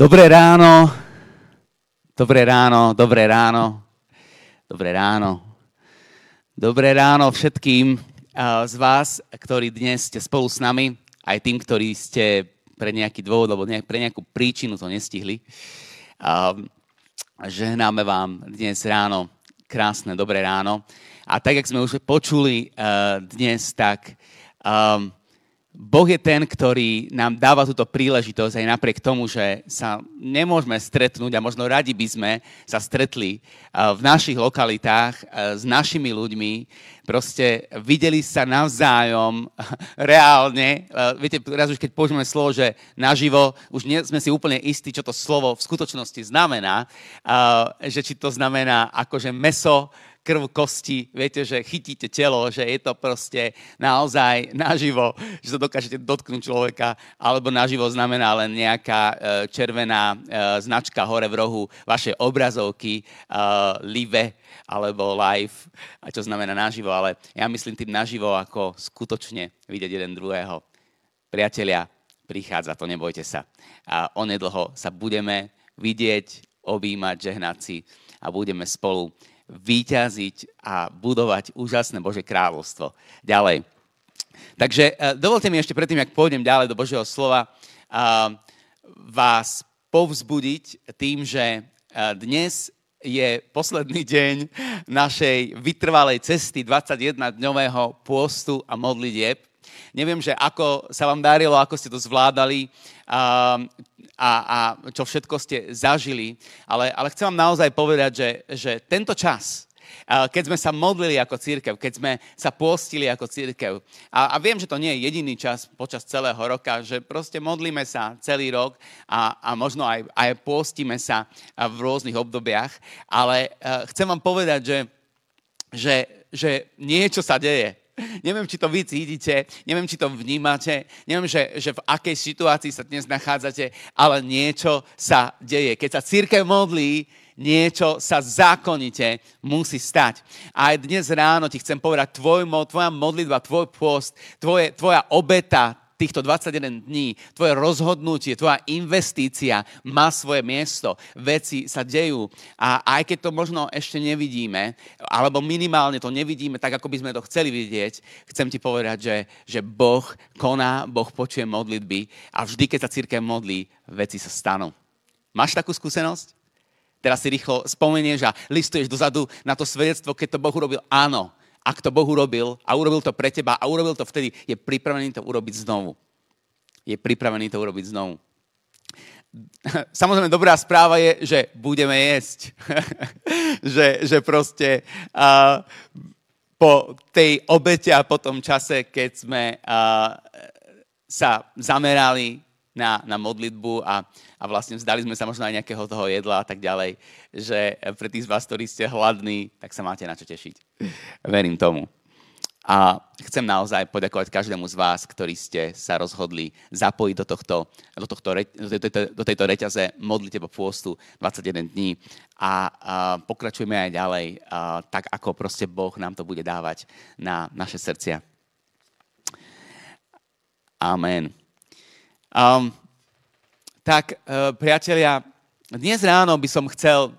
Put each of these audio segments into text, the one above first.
Dobré ráno, dobré ráno, dobré ráno, dobré ráno. Dobré ráno všetkým z vás, ktorí dnes ste spolu s nami, aj tým, ktorí ste pre nejaký dôvod alebo pre nejakú príčinu to nestihli. Žehnáme vám dnes ráno krásne dobré ráno. A tak, jak sme už počuli dnes, tak Boh je ten, ktorý nám dáva túto príležitosť aj napriek tomu, že sa nemôžeme stretnúť a možno radi by sme sa stretli v našich lokalitách s našimi ľuďmi, proste videli sa navzájom reálne. Viete, raz už keď použijeme slovo, že naživo, už nie sme si úplne istí, čo to slovo v skutočnosti znamená, že či to znamená akože meso, krv, kosti, viete, že chytíte telo, že je to proste naozaj naživo, že to dokážete dotknúť človeka, alebo naživo znamená len nejaká e, červená e, značka hore v rohu vašej obrazovky, e, live alebo live, a čo znamená naživo, ale ja myslím tým naživo ako skutočne vidieť jeden druhého. Priatelia, prichádza to, nebojte sa. A onedlho sa budeme vidieť, objímať, žehnať si a budeme spolu vyťaziť a budovať úžasné Bože kráľovstvo. Ďalej. Takže e, dovolte mi ešte predtým, ak pôjdem ďalej do Božieho slova, vás povzbudiť tým, že e, dnes je posledný deň našej vytrvalej cesty 21-dňového pôstu a modlitieb. Neviem, že ako sa vám darilo, ako ste to zvládali a, a, a čo všetko ste zažili, ale, ale chcem vám naozaj povedať, že, že tento čas, keď sme sa modlili ako církev, keď sme sa postili ako církev. A, a viem, že to nie je jediný čas počas celého roka, že proste modlíme sa celý rok a, a možno aj, aj postíme sa v rôznych obdobiach, ale chcem vám povedať, že, že, že niečo sa deje Neviem, či to vy cítite, neviem, či to vnímate, neviem, že, že v akej situácii sa dnes nachádzate, ale niečo sa deje. Keď sa církev modlí, niečo sa zákonite musí stať. A aj dnes ráno ti chcem povedať, tvoj, tvoja modlitba, tvoj post, tvoje, tvoja obeta, týchto 21 dní, tvoje rozhodnutie, tvoja investícia má svoje miesto. Veci sa dejú a aj keď to možno ešte nevidíme, alebo minimálne to nevidíme tak, ako by sme to chceli vidieť, chcem ti povedať, že, že Boh koná, Boh počuje modlitby a vždy, keď sa církev modlí, veci sa stanú. Máš takú skúsenosť? Teraz si rýchlo spomenieš a listuješ dozadu na to svedectvo, keď to Boh urobil. Áno, ak to Boh urobil a urobil to pre teba a urobil to vtedy, je pripravený to urobiť znovu. Je pripravený to urobiť znovu. Samozrejme, dobrá správa je, že budeme jesť. že, že proste uh, po tej obete a po tom čase, keď sme uh, sa zamerali na, na modlitbu a, a vlastne vzdali sme sa možno aj nejakého toho jedla a tak ďalej, že pre tých z vás, ktorí ste hladní, tak sa máte na čo tešiť. Verím tomu. A chcem naozaj poďakovať každému z vás, ktorí ste sa rozhodli zapojiť do, tohto, do, tohto, do, tejto, do tejto reťaze modlite po pôstu 21 dní a, a pokračujeme aj ďalej, a, tak ako proste Boh nám to bude dávať na naše srdcia. Amen. Um, tak, uh, priatelia, dnes ráno by som chcel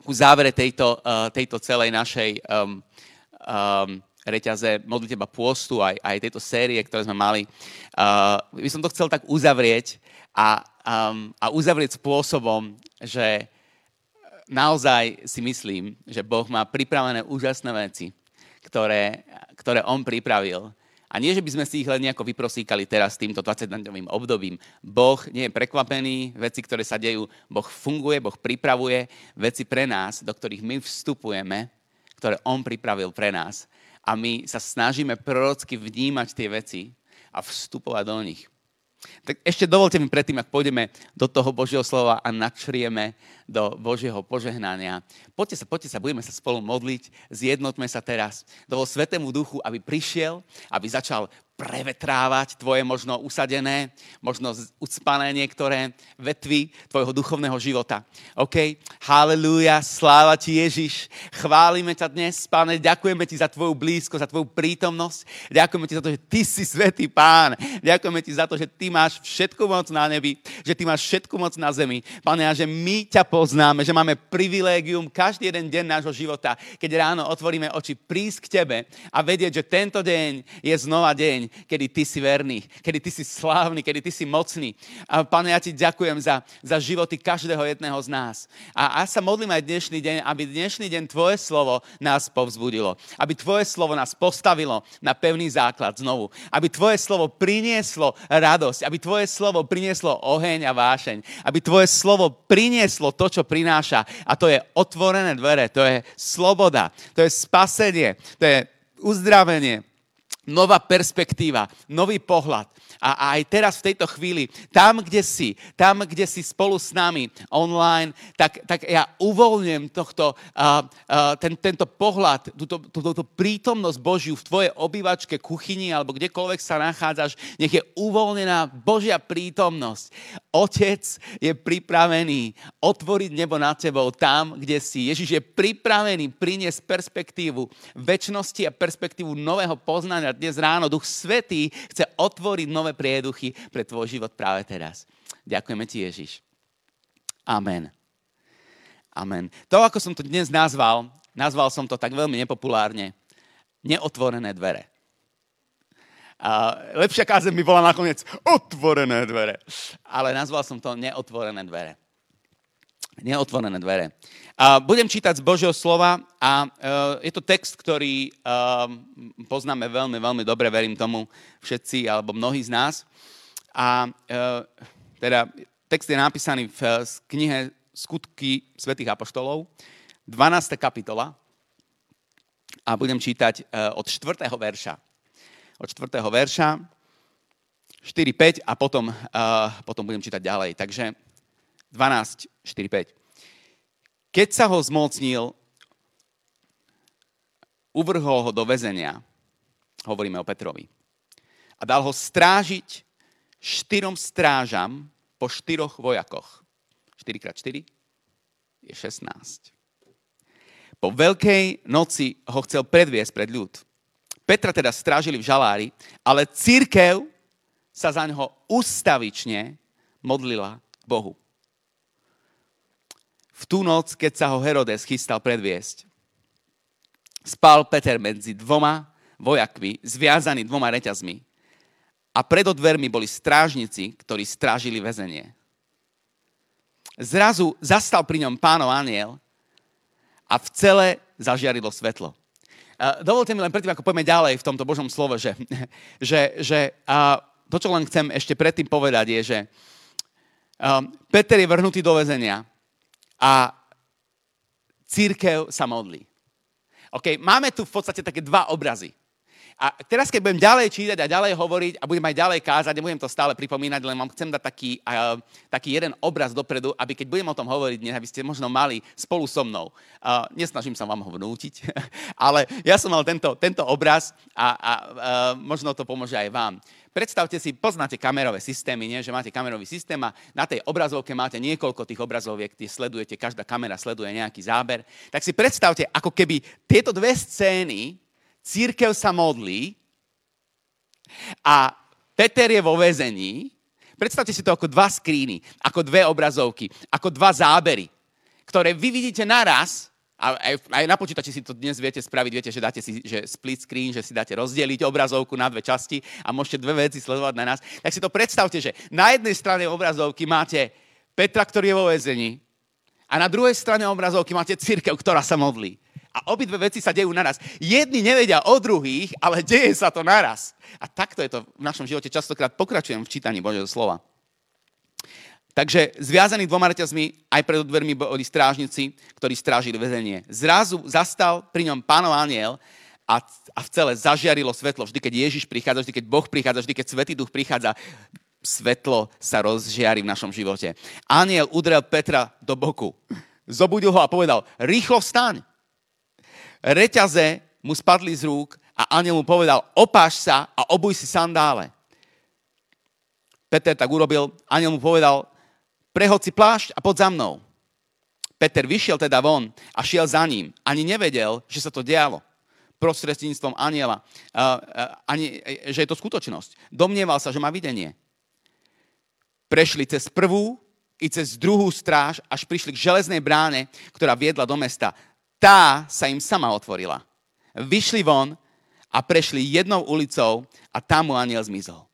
ku závere tejto, uh, tejto celej našej um, um, reťaze modliteba pôstu, aj, aj tejto série, ktoré sme mali, uh, by som to chcel tak uzavrieť a, um, a uzavrieť spôsobom, že naozaj si myslím, že Boh má pripravené úžasné veci, ktoré, ktoré On pripravil a nie, že by sme si ich len nejako vyprosíkali teraz týmto 20-dňovým obdobím. Boh nie je prekvapený, veci, ktoré sa dejú, Boh funguje, Boh pripravuje veci pre nás, do ktorých my vstupujeme, ktoré On pripravil pre nás. A my sa snažíme prorocky vnímať tie veci a vstupovať do nich. Tak ešte dovolte mi predtým, ak pôjdeme do toho Božieho slova a načrieme do Božieho požehnania. Poďte sa, poďte sa, budeme sa spolu modliť, zjednotme sa teraz. Dovol Svetému duchu, aby prišiel, aby začal prevetrávať tvoje možno usadené, možno ucpané niektoré vetvy tvojho duchovného života. OK? Halelúja, sláva ti Ježiš. Chválime ťa dnes, Pane, ďakujeme ti za tvoju blízko, za tvoju prítomnosť. Ďakujeme ti za to, že ty si svetý Pán. Ďakujeme ti za to, že ty máš všetku moc na nebi, že ty máš všetku moc na zemi. Pane, a že my ťa poznáme, že máme privilégium každý jeden deň nášho života, keď ráno otvoríme oči, prísť k tebe a vedieť, že tento deň je znova deň, kedy ty si verný, kedy ty si slávny, kedy ty si mocný. A Pane, ja ti ďakujem za, za životy každého jedného z nás. A ja sa modlím aj dnešný deň, aby dnešný deň tvoje slovo nás povzbudilo. Aby tvoje slovo nás postavilo na pevný základ znovu. Aby tvoje slovo prinieslo radosť. Aby tvoje slovo prinieslo oheň a vášeň. Aby tvoje slovo prinieslo to, čo prináša. A to je otvorené dvere, to je sloboda, to je spasenie, to je uzdravenie, nová perspektíva, nový pohľad. A, a aj teraz v tejto chvíli, tam, kde si, tam, kde si spolu s nami online, tak, tak ja uvoľňujem tohto, uh, uh, ten, tento pohľad, túto, túto prítomnosť Božiu v tvojej obývačke, kuchyni alebo kdekoľvek sa nachádzaš, nech je uvoľnená Božia prítomnosť. Otec je pripravený otvoriť nebo nad tebou tam, kde si. Ježiš je pripravený priniesť perspektívu väčšnosti a perspektívu nového poznania dnes ráno. Duch Svetý chce otvoriť nové prieduchy pre tvoj život práve teraz. Ďakujeme ti, Ježiš. Amen. Amen. To, ako som to dnes nazval, nazval som to tak veľmi nepopulárne, neotvorené dvere. A lepšia kázeň by bola nakoniec otvorené dvere. Ale nazval som to neotvorené dvere. Neotvorené dvere. A budem čítať z Božieho slova a uh, je to text, ktorý uh, poznáme veľmi, veľmi dobre, verím tomu všetci alebo mnohí z nás. A uh, teda text je napísaný v knihe Skutky svätých apoštolov, 12. kapitola a budem čítať od 4. verša. Od 4. verša 4, 5 a potom, potom budem čítať ďalej. Takže 12, 4, 5. Keď sa ho zmocnil, uvrhol ho do väzenia, hovoríme o Petrovi, a dal ho strážiť štyrom strážam po štyroch vojakoch. 4x4 je 16. Po veľkej noci ho chcel predviesť pred ľud. Petra teda strážili v žalári, ale církev sa za ňoho ustavične modlila Bohu v tú noc, keď sa ho Herodes chystal predviesť. Spal Peter medzi dvoma vojakmi, zviazaný dvoma reťazmi. A pred dvermi boli strážnici, ktorí strážili väzenie. Zrazu zastal pri ňom pánov aniel a v celé zažiarilo svetlo. Dovolte mi len predtým, ako poďme ďalej v tomto Božom slove, že, že, že a to, čo len chcem ešte predtým povedať, je, že Peter je vrhnutý do väzenia a církev sa modlí. Okay, máme tu v podstate také dva obrazy. A teraz, keď budem ďalej čítať a ďalej hovoriť a budem aj ďalej kázať, nebudem to stále pripomínať, len vám chcem dať taký, uh, taký jeden obraz dopredu, aby keď budem o tom hovoriť dnes, aby ste možno mali spolu so mnou. Uh, nesnažím sa vám ho vnútiť, ale ja som mal tento, tento obraz a, a uh, možno to pomôže aj vám. Predstavte si, poznáte kamerové systémy, nie? že máte kamerový systém a na tej obrazovke máte niekoľko tých obrazoviek, tie sledujete, každá kamera sleduje nejaký záber. Tak si predstavte, ako keby tieto dve scény, církev sa modlí a Peter je vo väzení, predstavte si to ako dva skríny, ako dve obrazovky, ako dva zábery, ktoré vy vidíte naraz a aj, aj na počítači si to dnes viete spraviť, viete, že dáte si že split screen, že si dáte rozdeliť obrazovku na dve časti a môžete dve veci sledovať na nás. Tak si to predstavte, že na jednej strane obrazovky máte Petra, ktorý je vo väzení a na druhej strane obrazovky máte církev, ktorá sa modlí. A obidve veci sa dejú naraz. Jedni nevedia o druhých, ale deje sa to naraz. A takto je to v našom živote. Častokrát pokračujem v čítaní Božieho slova. Takže zviazaní dvoma reťazmi aj pred dvermi boli strážnici, ktorí strážili väzenie. Zrazu zastal pri ňom pánov aniel a, a v celé zažiarilo svetlo. Vždy, keď Ježiš prichádza, vždy, keď Boh prichádza, vždy, keď Svetý Duch prichádza, svetlo sa rozžiari v našom živote. Aniel udrel Petra do boku. Zobudil ho a povedal, rýchlo vstaň. Reťaze mu spadli z rúk a aniel mu povedal, opáš sa a obuj si sandále. Peter tak urobil, aniel mu povedal, prehod si plášť a poď za mnou. Peter vyšiel teda von a šiel za ním. Ani nevedel, že sa to dialo prostredníctvom aniela, ani, že je to skutočnosť. Domnieval sa, že má videnie. Prešli cez prvú i cez druhú stráž, až prišli k železnej bráne, ktorá viedla do mesta. Tá sa im sama otvorila. Vyšli von a prešli jednou ulicou a tam mu aniel zmizol.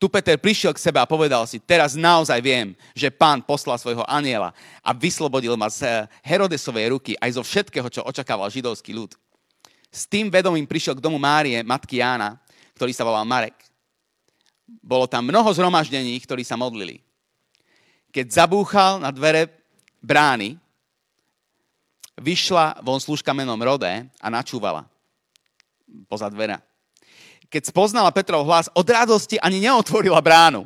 Tu Peter prišiel k sebe a povedal si, teraz naozaj viem, že pán poslal svojho aniela a vyslobodil ma z Herodesovej ruky aj zo všetkého, čo očakával židovský ľud. S tým vedomím prišiel k domu Márie, matky Jána, ktorý sa volal Marek. Bolo tam mnoho zhromaždení, ktorí sa modlili. Keď zabúchal na dvere brány, vyšla von služka menom Rode a načúvala poza dvera keď spoznala Petrov hlas, od radosti ani neotvorila bránu.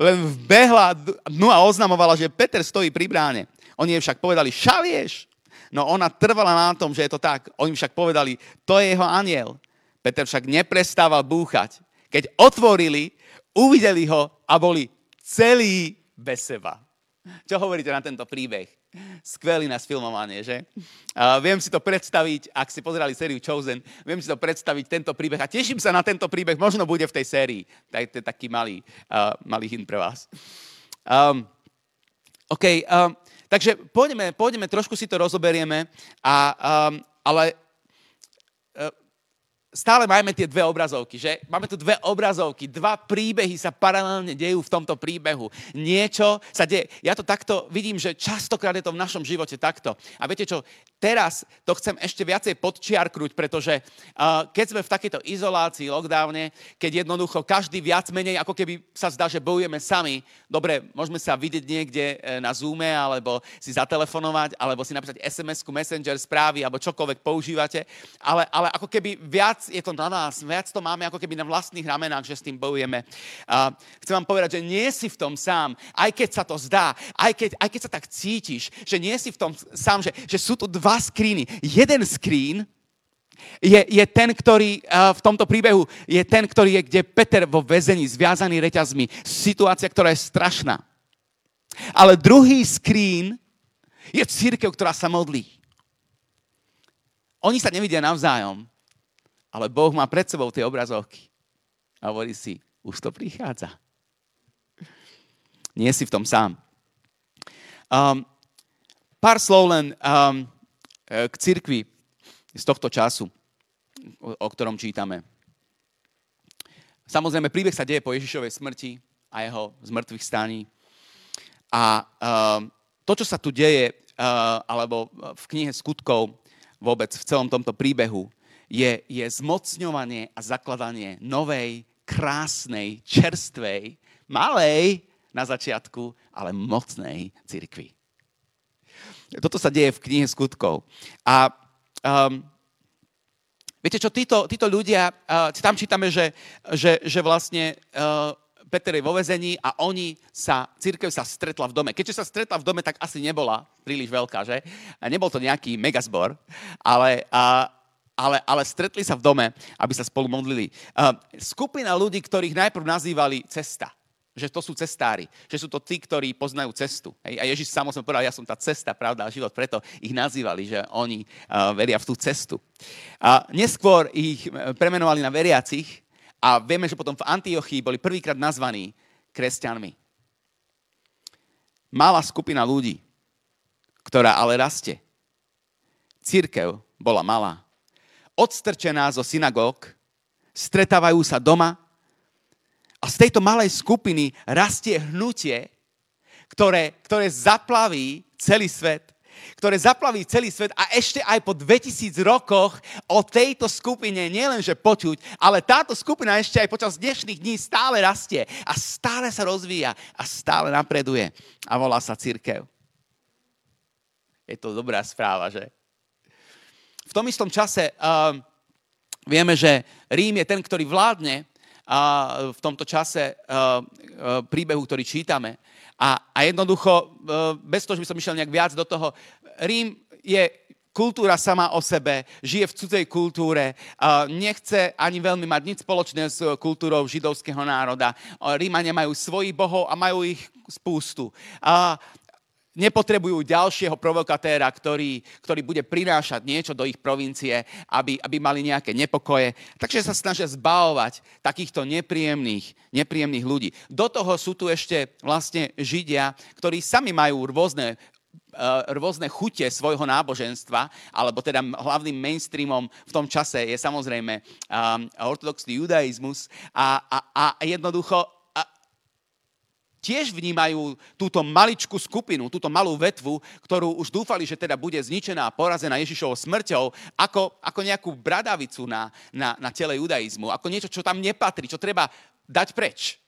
Len vbehla dnu a oznamovala, že Peter stojí pri bráne. Oni jej však povedali, šalieš. No ona trvala na tom, že je to tak. Oni však povedali, to je jeho aniel. Peter však neprestával búchať. Keď otvorili, uvideli ho a boli celí bez seba. Čo hovoríte na tento príbeh? Skvelý na sfilmovanie, že? Uh, viem si to predstaviť, ak ste pozerali sériu Chosen, viem si to predstaviť tento príbeh a teším sa na tento príbeh, možno bude v tej sérii. Tak, to je taký malý, uh, malý hint pre vás. Um, OK, um, takže pôjdeme, pôjdeme, trošku si to rozoberieme, a, um, ale stále máme tie dve obrazovky, že? Máme tu dve obrazovky, dva príbehy sa paralelne dejú v tomto príbehu. Niečo sa deje. Ja to takto vidím, že častokrát je to v našom živote takto. A viete čo, teraz to chcem ešte viacej podčiarknúť, pretože uh, keď sme v takejto izolácii, lockdowne, keď jednoducho každý viac menej, ako keby sa zdá, že bojujeme sami, dobre, môžeme sa vidieť niekde e, na Zoome, alebo si zatelefonovať, alebo si napísať SMS-ku, Messenger, správy, alebo čokoľvek používate, ale, ale ako keby viac je to na nás, viac to máme ako keby na vlastných ramenách, že s tým bojujeme. Uh, chcem vám povedať, že nie si v tom sám, aj keď sa to zdá, aj keď, aj keď sa tak cítiš, že nie si v tom sám, že, že sú tu dva skríny. Jeden skrín je, je ten, ktorý uh, v tomto príbehu je ten, ktorý je, kde Peter vo väzení, zviazaný reťazmi. Situácia, ktorá je strašná. Ale druhý skrín je církev, ktorá sa modlí. Oni sa nevidia navzájom, ale Boh má pred sebou tie obrazovky. A hovorí si, už to prichádza. Nie si v tom sám. Um, pár slov len um, k cirkvi z tohto času, o, o ktorom čítame. Samozrejme, príbeh sa deje po Ježišovej smrti a jeho zmrtvých staní. A um, to, čo sa tu deje, uh, alebo v knihe skutkov, vôbec v celom tomto príbehu, je, je zmocňovanie a zakladanie novej, krásnej, čerstvej, malej na začiatku, ale mocnej cirkvi. Toto sa deje v knihe skutkov. A um, viete čo, títo, títo ľudia, uh, tam čítame, že, že, že vlastne uh, Peter je vo vezení a oni sa, církev sa stretla v dome. Keďže sa stretla v dome, tak asi nebola príliš veľká, že? A nebol to nejaký megazbor, ale, uh, ale, ale stretli sa v dome, aby sa spolu modlili. Uh, skupina ľudí, ktorých najprv nazývali cesta že to sú cestári, že sú to tí, ktorí poznajú cestu. Hej? A Ježiš sám som povedal, ja som tá cesta, pravda a život, preto ich nazývali, že oni uh, veria v tú cestu. A neskôr ich premenovali na veriacich a vieme, že potom v Antiochii boli prvýkrát nazvaní kresťanmi. Malá skupina ľudí, ktorá ale rastie. Církev bola malá, odstrčená zo synagóg, stretávajú sa doma a z tejto malej skupiny rastie hnutie, ktoré, ktoré zaplaví celý svet, ktoré zaplaví celý svet a ešte aj po 2000 rokoch o tejto skupine nielenže počuť, ale táto skupina ešte aj počas dnešných dní stále rastie a stále sa rozvíja a stále napreduje a volá sa církev. Je to dobrá správa, že? V tom istom čase uh, vieme, že Rím je ten, ktorý vládne uh, v tomto čase uh, uh, príbehu, ktorý čítame. A, a jednoducho, uh, bez toho, že by som išiel nejak viac do toho, Rím je kultúra sama o sebe, žije v cudzej kultúre, nechce ani veľmi mať nič spoločné s kultúrou židovského národa. Rímania majú svojich bohov a majú ich spústu nepotrebujú ďalšieho provokatéra, ktorý, ktorý bude prinášať niečo do ich provincie, aby, aby mali nejaké nepokoje. Takže sa snažia zbavovať takýchto nepríjemných, nepríjemných ľudí. Do toho sú tu ešte vlastne Židia, ktorí sami majú rôzne eh, rôzne chute svojho náboženstva, alebo teda hlavným mainstreamom v tom čase je samozrejme um, ortodoxný judaizmus a, a, a jednoducho tiež vnímajú túto maličkú skupinu, túto malú vetvu, ktorú už dúfali, že teda bude zničená a porazená Ježišovou smrťou, ako, ako nejakú bradavicu na, na, na tele judaizmu, ako niečo, čo tam nepatrí, čo treba dať preč.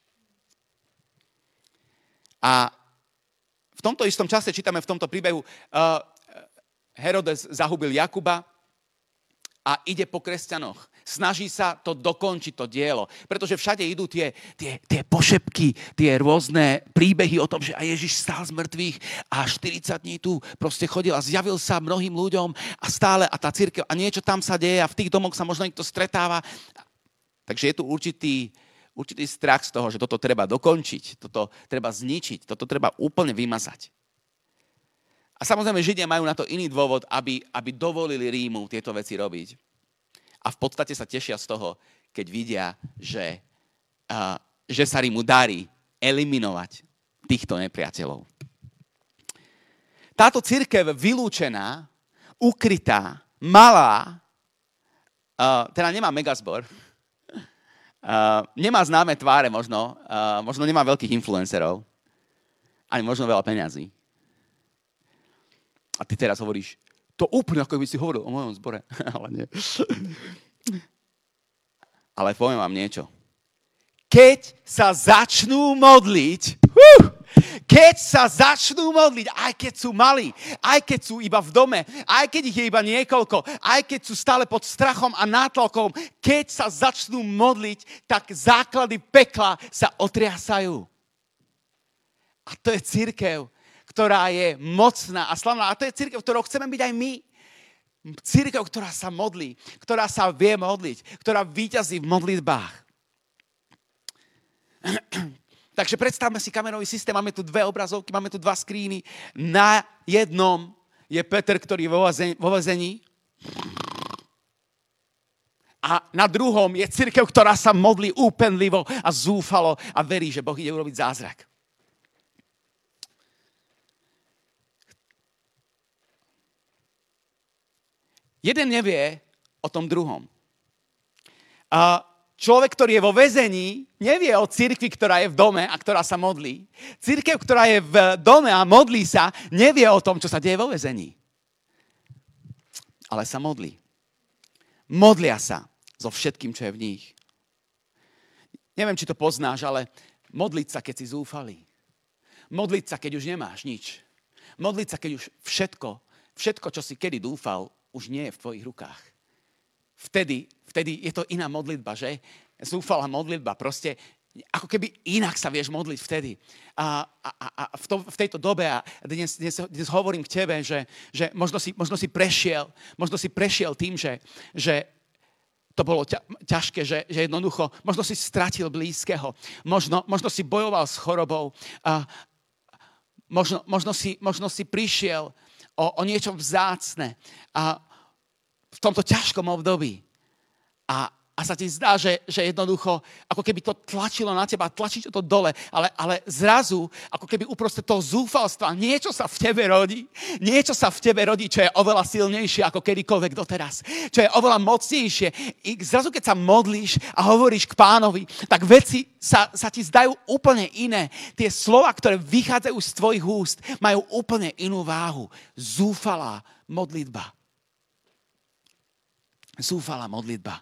A v tomto istom čase čítame v tomto príbehu, uh, Herodes zahubil Jakuba a ide po kresťanoch snaží sa to dokončiť, to dielo. Pretože všade idú tie, tie, tie pošepky, tie rôzne príbehy o tom, že aj Ježiš stál z mŕtvych a 40 dní tu proste chodil a zjavil sa mnohým ľuďom a stále a tá církev a niečo tam sa deje a v tých domoch sa možno niekto stretáva. Takže je tu určitý, určitý strach z toho, že toto treba dokončiť, toto treba zničiť, toto treba úplne vymazať. A samozrejme, Židia majú na to iný dôvod, aby, aby dovolili Rímu tieto veci robiť a v podstate sa tešia z toho, keď vidia, že, uh, že sa mu darí eliminovať týchto nepriateľov. Táto církev vylúčená, ukrytá, malá, uh, teda nemá megazbor, uh, nemá známe tváre možno, uh, možno nemá veľkých influencerov, ani možno veľa peňazí. A ty teraz hovoríš, to úplne ako by si hovoril o mojom zbore. Ale nie. Ale poviem vám niečo. Keď sa začnú modliť, uh, keď sa začnú modliť, aj keď sú malí, aj keď sú iba v dome, aj keď ich je iba niekoľko, aj keď sú stále pod strachom a nátlakom, keď sa začnú modliť, tak základy pekla sa otriasajú. A to je církev, ktorá je mocná a slavná. A to je církev, ktorou chceme byť aj my. Církev, ktorá sa modlí, ktorá sa vie modliť, ktorá víťazí v modlitbách. Takže predstavme si kamerový systém, máme tu dve obrazovky, máme tu dva skríny. Na jednom je Peter, ktorý je vo vezení. A na druhom je církev, ktorá sa modlí úpenlivo a zúfalo a verí, že Boh ide urobiť zázrak. Jeden nevie o tom druhom. A človek, ktorý je vo väzení, nevie o cirkvi, ktorá je v dome a ktorá sa modlí. Cirkev, ktorá je v dome a modlí sa, nevie o tom, čo sa deje vo väzení. Ale sa modlí. Modlia sa so všetkým, čo je v nich. Neviem, či to poznáš, ale modliť sa, keď si zúfalý. Modliť sa, keď už nemáš nič. Modliť sa, keď už všetko, všetko, čo si kedy dúfal, už nie je v tvojich rukách. Vtedy, vtedy je to iná modlitba, že? Zúfalá modlitba. Proste ako keby inak sa vieš modliť vtedy. A, a, a v, to, v tejto dobe, a dnes, dnes, dnes hovorím k tebe, že, že možno, si, možno si prešiel, možno si prešiel tým, že, že to bolo ťa, ťažké, že, že jednoducho, možno si stratil blízkeho, možno, možno si bojoval s chorobou, a možno, možno, si, možno si prišiel o, o niečom vzácne a v tomto ťažkom období. A, a sa ti zdá, že, že jednoducho, ako keby to tlačilo na teba, tlačí to dole, ale, ale zrazu, ako keby uprostred toho zúfalstva, niečo sa v tebe rodí, niečo sa v tebe rodí, čo je oveľa silnejšie ako kedykoľvek doteraz, čo je oveľa mocnejšie. I zrazu, keď sa modlíš a hovoríš k pánovi, tak veci sa, sa ti zdajú úplne iné. Tie slova, ktoré vychádzajú z tvojich úst, majú úplne inú váhu. Zúfalá modlitba. Zúfalá modlitba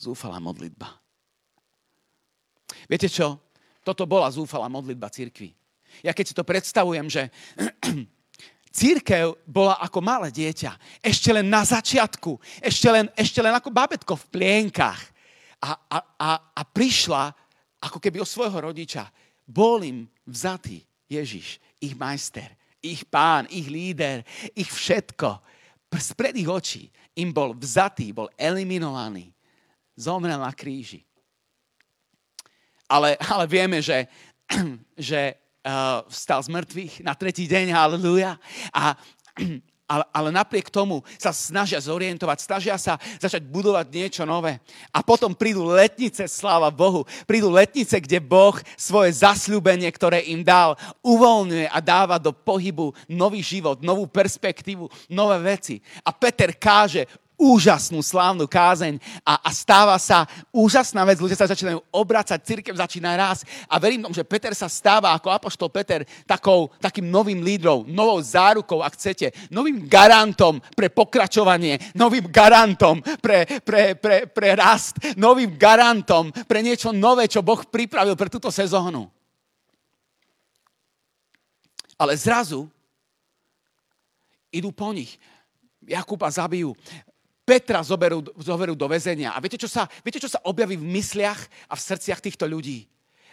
zúfalá modlitba. Viete čo? Toto bola zúfalá modlitba církvy. Ja keď si to predstavujem, že církev bola ako malé dieťa. Ešte len na začiatku. Ešte len, ešte len ako babetko v plienkach. A, a, a, a prišla ako keby o svojho rodiča. Bol im vzatý Ježiš, ich majster, ich pán, ich líder, ich všetko, spred ich očí im bol vzatý, bol eliminovaný. Zomrel na kríži. Ale, ale vieme, že, že uh, vstal z mŕtvych na tretí deň, halleluja. A ale, ale napriek tomu sa snažia zorientovať, snažia sa začať budovať niečo nové. A potom prídu letnice, sláva Bohu, prídu letnice, kde Boh svoje zasľúbenie, ktoré im dal, uvoľňuje a dáva do pohybu nový život, novú perspektívu, nové veci. A Peter káže, úžasnú, slávnu kázeň a, a stáva sa úžasná vec. Ľudia sa začínajú obracať, církev začína raz a verím tomu, že Peter sa stáva ako apoštol Peter takou, takým novým lídrom, novou zárukou, ak chcete, novým garantom pre pokračovanie, novým garantom pre, pre, pre, pre rast, novým garantom pre niečo nové, čo Boh pripravil pre túto sezónu. Ale zrazu idú po nich. Jakuba zabijú. Petra zoberú, zoberú do väzenia. A viete čo, sa, viete, čo sa objaví v mysliach a v srdciach týchto ľudí?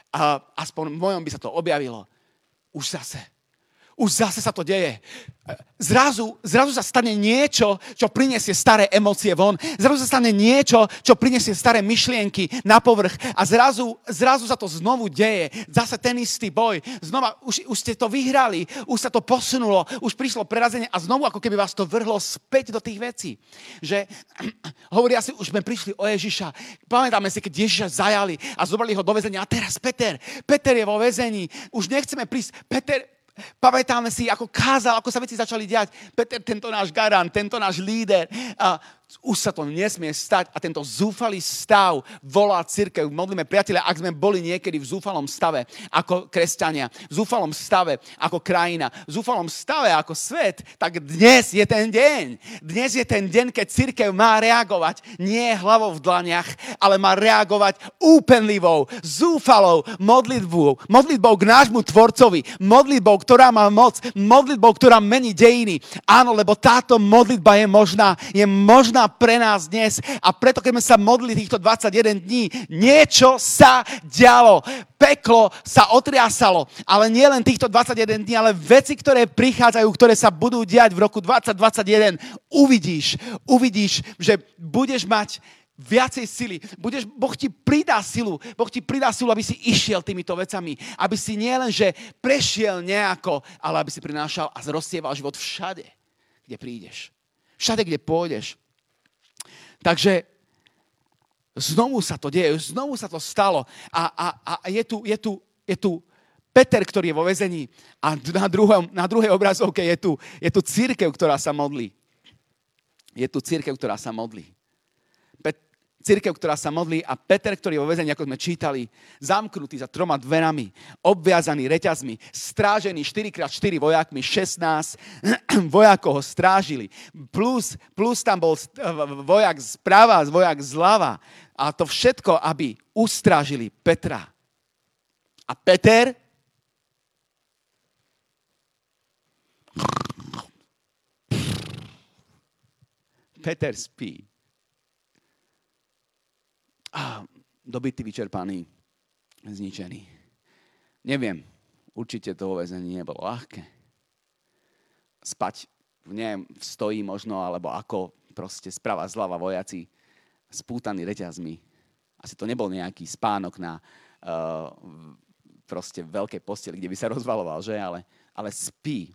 A aspoň v mojom by sa to objavilo. Už zase už zase sa to deje. Zrazu, zrazu sa stane niečo, čo prinesie staré emócie von. Zrazu sa stane niečo, čo prinesie staré myšlienky na povrch. A zrazu, zrazu sa to znovu deje. Zase ten istý boj. Znova, už, už ste to vyhrali, už sa to posunulo, už prišlo prerazenie a znovu ako keby vás to vrhlo späť do tých vecí. Že hovoria si, už sme prišli o Ježiša. Pamätáme si, keď Ježiša zajali a zobrali ho do väzenia. A teraz Peter, Peter je vo väzení. Už nechceme prísť. Peter, Pamätáme si, ako kázal, ako sa veci začali diať. Peter, tento náš garant, tento náš líder. A už sa to nesmie stať a tento zúfalý stav volá církev. Modlíme priatelia, ak sme boli niekedy v zúfalom stave ako kresťania, v zúfalom stave ako krajina, v zúfalom stave ako svet, tak dnes je ten deň. Dnes je ten deň, keď církev má reagovať nie hlavou v dlaniach, ale má reagovať úpenlivou, zúfalou modlitbou. Modlitbou k nášmu tvorcovi. Modlitbou, ktorá má moc. Modlitbou, ktorá mení dejiny. Áno, lebo táto modlitba je možná. Je možná možná pre nás dnes. A preto, keď sme sa modlili týchto 21 dní, niečo sa dialo. Peklo sa otriasalo. Ale nie len týchto 21 dní, ale veci, ktoré prichádzajú, ktoré sa budú diať v roku 2021, uvidíš, uvidíš, že budeš mať viacej sily. Budeš, boh ti pridá silu. Boh ti pridá silu, aby si išiel týmito vecami. Aby si nielen, že prešiel nejako, ale aby si prinášal a rozsieval život všade, kde prídeš. Všade, kde pôjdeš. Takže znovu sa to deje, znovu sa to stalo. A, a, a je, tu, je, tu, je tu Peter, ktorý je vo vezení a na, druhom, na druhej obrazovke je tu, je tu církev, ktorá sa modlí. Je tu církev, ktorá sa modlí církev, ktorá sa modlí a Peter, ktorý je vo väzení, ako sme čítali, zamknutý za troma dverami, obviazaný reťazmi, strážený 4x4 vojakmi, 16 vojakov ho strážili. Plus, plus tam bol vojak zprava, vojak zľava. A to všetko, aby ustrážili Petra. A Peter Peter spí a dobytý, vyčerpaný, zničený. Neviem, určite to vezenie nebolo ľahké. Spať v nej stojí možno, alebo ako proste sprava zľava vojaci spútaní reťazmi. Asi to nebol nejaký spánok na uh, proste veľkej posteli, kde by sa rozvaloval, že? Ale, ale spí.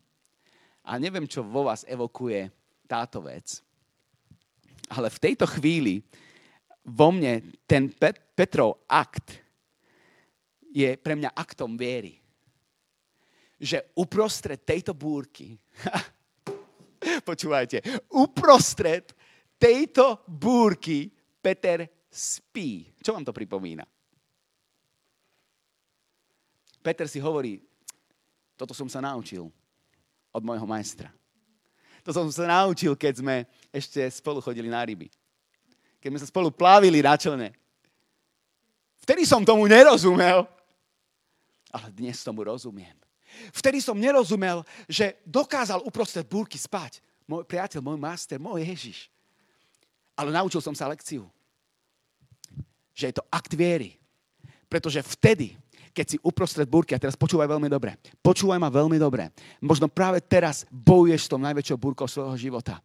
A neviem, čo vo vás evokuje táto vec. Ale v tejto chvíli vo mne ten Pet- Petrov akt je pre mňa aktom viery. Že uprostred tejto búrky, počúvajte, uprostred tejto búrky Peter spí. Čo vám to pripomína? Peter si hovorí, toto som sa naučil od môjho majstra. To som sa naučil, keď sme ešte spolu chodili na ryby keď sme sa spolu plávili na člne. Vtedy som tomu nerozumel, ale dnes tomu rozumiem. Vtedy som nerozumel, že dokázal uprostred búrky spať. Môj priateľ, môj master, môj Ježiš. Ale naučil som sa lekciu. Že je to akt viery. Pretože vtedy, keď si uprostred búrky, a teraz počúvaj veľmi dobre, počúvaj ma veľmi dobre, možno práve teraz bojuješ s tou najväčšou búrkou svojho života.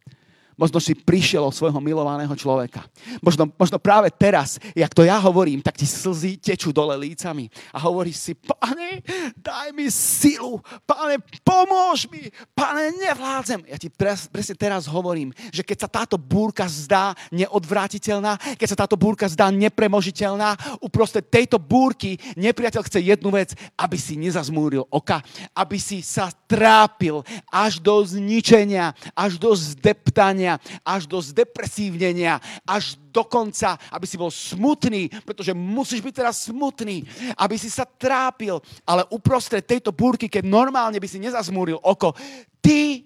Možno si prišiel od svojho milovaného človeka. Možno, možno práve teraz, jak to ja hovorím, tak ti slzy tečú dole lícami. A hovoríš si, pane, daj mi silu. Pane, pomôž mi. Pane, nevládzem. Ja ti pres, presne teraz hovorím, že keď sa táto búrka zdá neodvrátiteľná, keď sa táto búrka zdá nepremožiteľná, uprostred tejto búrky nepriateľ chce jednu vec, aby si nezazmúril oka, aby si sa trápil až do zničenia, až do zdeptania, až do zdepresívnenia, až dokonca, aby si bol smutný, pretože musíš byť teraz smutný, aby si sa trápil, ale uprostred tejto búrky, keď normálne by si nezazmúril oko, ty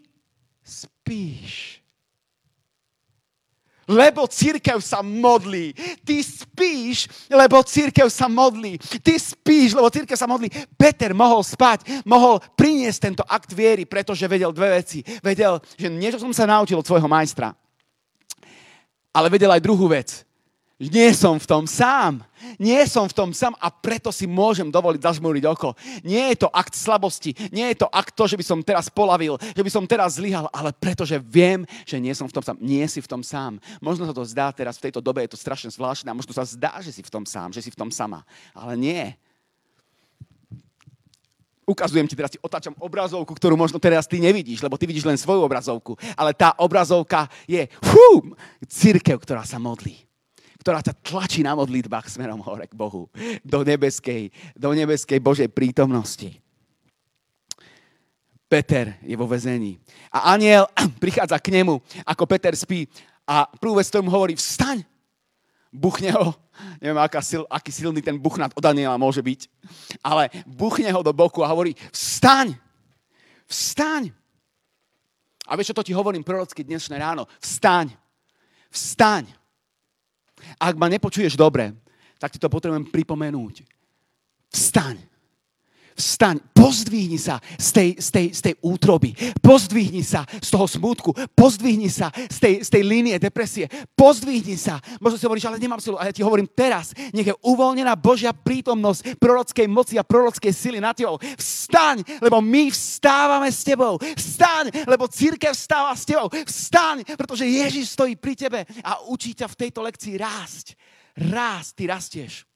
spíš. Lebo církev sa modlí. Ty spíš, lebo církev sa modlí. Ty spíš, lebo církev sa modlí. Peter mohol spať, mohol priniesť tento akt viery, pretože vedel dve veci. Vedel, že niečo som sa naučil od svojho majstra. Ale vedel aj druhú vec nie som v tom sám. Nie som v tom sám a preto si môžem dovoliť zažmúriť oko. Nie je to akt slabosti, nie je to akt to, že by som teraz polavil, že by som teraz zlyhal, ale pretože viem, že nie som v tom sám. Nie si v tom sám. Možno sa to zdá teraz v tejto dobe, je to strašne zvláštne a možno sa zdá, že si v tom sám, že si v tom sama. Ale nie. Ukazujem ti teraz, ti otáčam obrazovku, ktorú možno teraz ty nevidíš, lebo ty vidíš len svoju obrazovku. Ale tá obrazovka je fú, církev, ktorá sa modlí ktorá ťa tlačí na modlitbách smerom hore k Bohu, do nebeskej, do nebeskej Božej prítomnosti. Peter je vo vezení. A aniel prichádza k nemu, ako Peter spí a prvú vec, ktorú hovorí, vstaň, buchne ho, neviem, aká sil, aký silný ten buchnat od Daniela môže byť, ale buchne ho do boku a hovorí, vstaň, vstaň. A vieš, čo to ti hovorím prorocky dnešné ráno? Vstaň, vstaň. Ak ma nepočuješ dobre, tak ti to potrebujem pripomenúť. Vstaň. Vstaň, pozdvihni sa z tej, z, tej, z tej útroby, pozdvihni sa z toho smutku, pozdvihni sa z tej, z tej línie depresie, pozdvihni sa. Možno si hovoríš, ale nemám silu, a ja ti hovorím teraz, nech je uvoľnená Božia prítomnosť prorockej moci a prorockej sily na tebou. Vstaň, lebo my vstávame s tebou. Vstaň, lebo církev vstáva s tebou. Vstaň, pretože Ježiš stojí pri tebe a učí ťa v tejto lekcii rásť. Rásť, ty rastieš.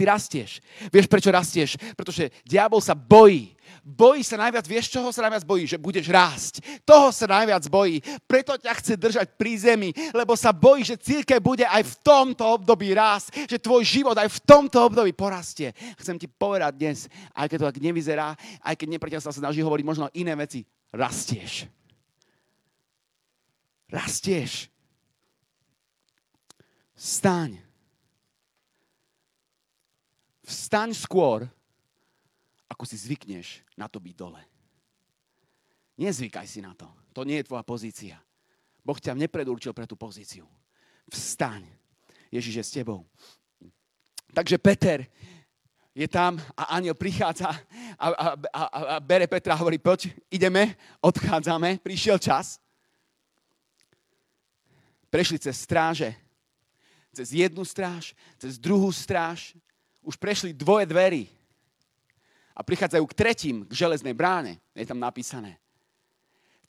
Ty rastieš. Vieš, prečo rastieš? Pretože diabol sa bojí. Bojí sa najviac, vieš, čoho sa najviac bojí? Že budeš rásť. Toho sa najviac bojí. Preto ťa chce držať pri zemi, lebo sa bojí, že církev bude aj v tomto období rásť, že tvoj život aj v tomto období porastie. Chcem ti povedať dnes, aj keď to tak nevyzerá, aj keď nepriateľ sa snaží hovoriť možno iné veci, rastieš. Rastieš. Staň Vstaň skôr, ako si zvykneš na to byť dole. Nezvykaj si na to. To nie je tvoja pozícia. Boh ťa nepredurčil pre tú pozíciu. Vstaň. Ježiš je s tebou. Takže Peter je tam a aniel prichádza a, a, a, a bere Petra a hovorí, poď, ideme, odchádzame, prišiel čas. Prešli cez stráže, cez jednu stráž, cez druhú stráž, už prešli dvoje dverí a prichádzajú k tretím, k železnej bráne, je tam napísané.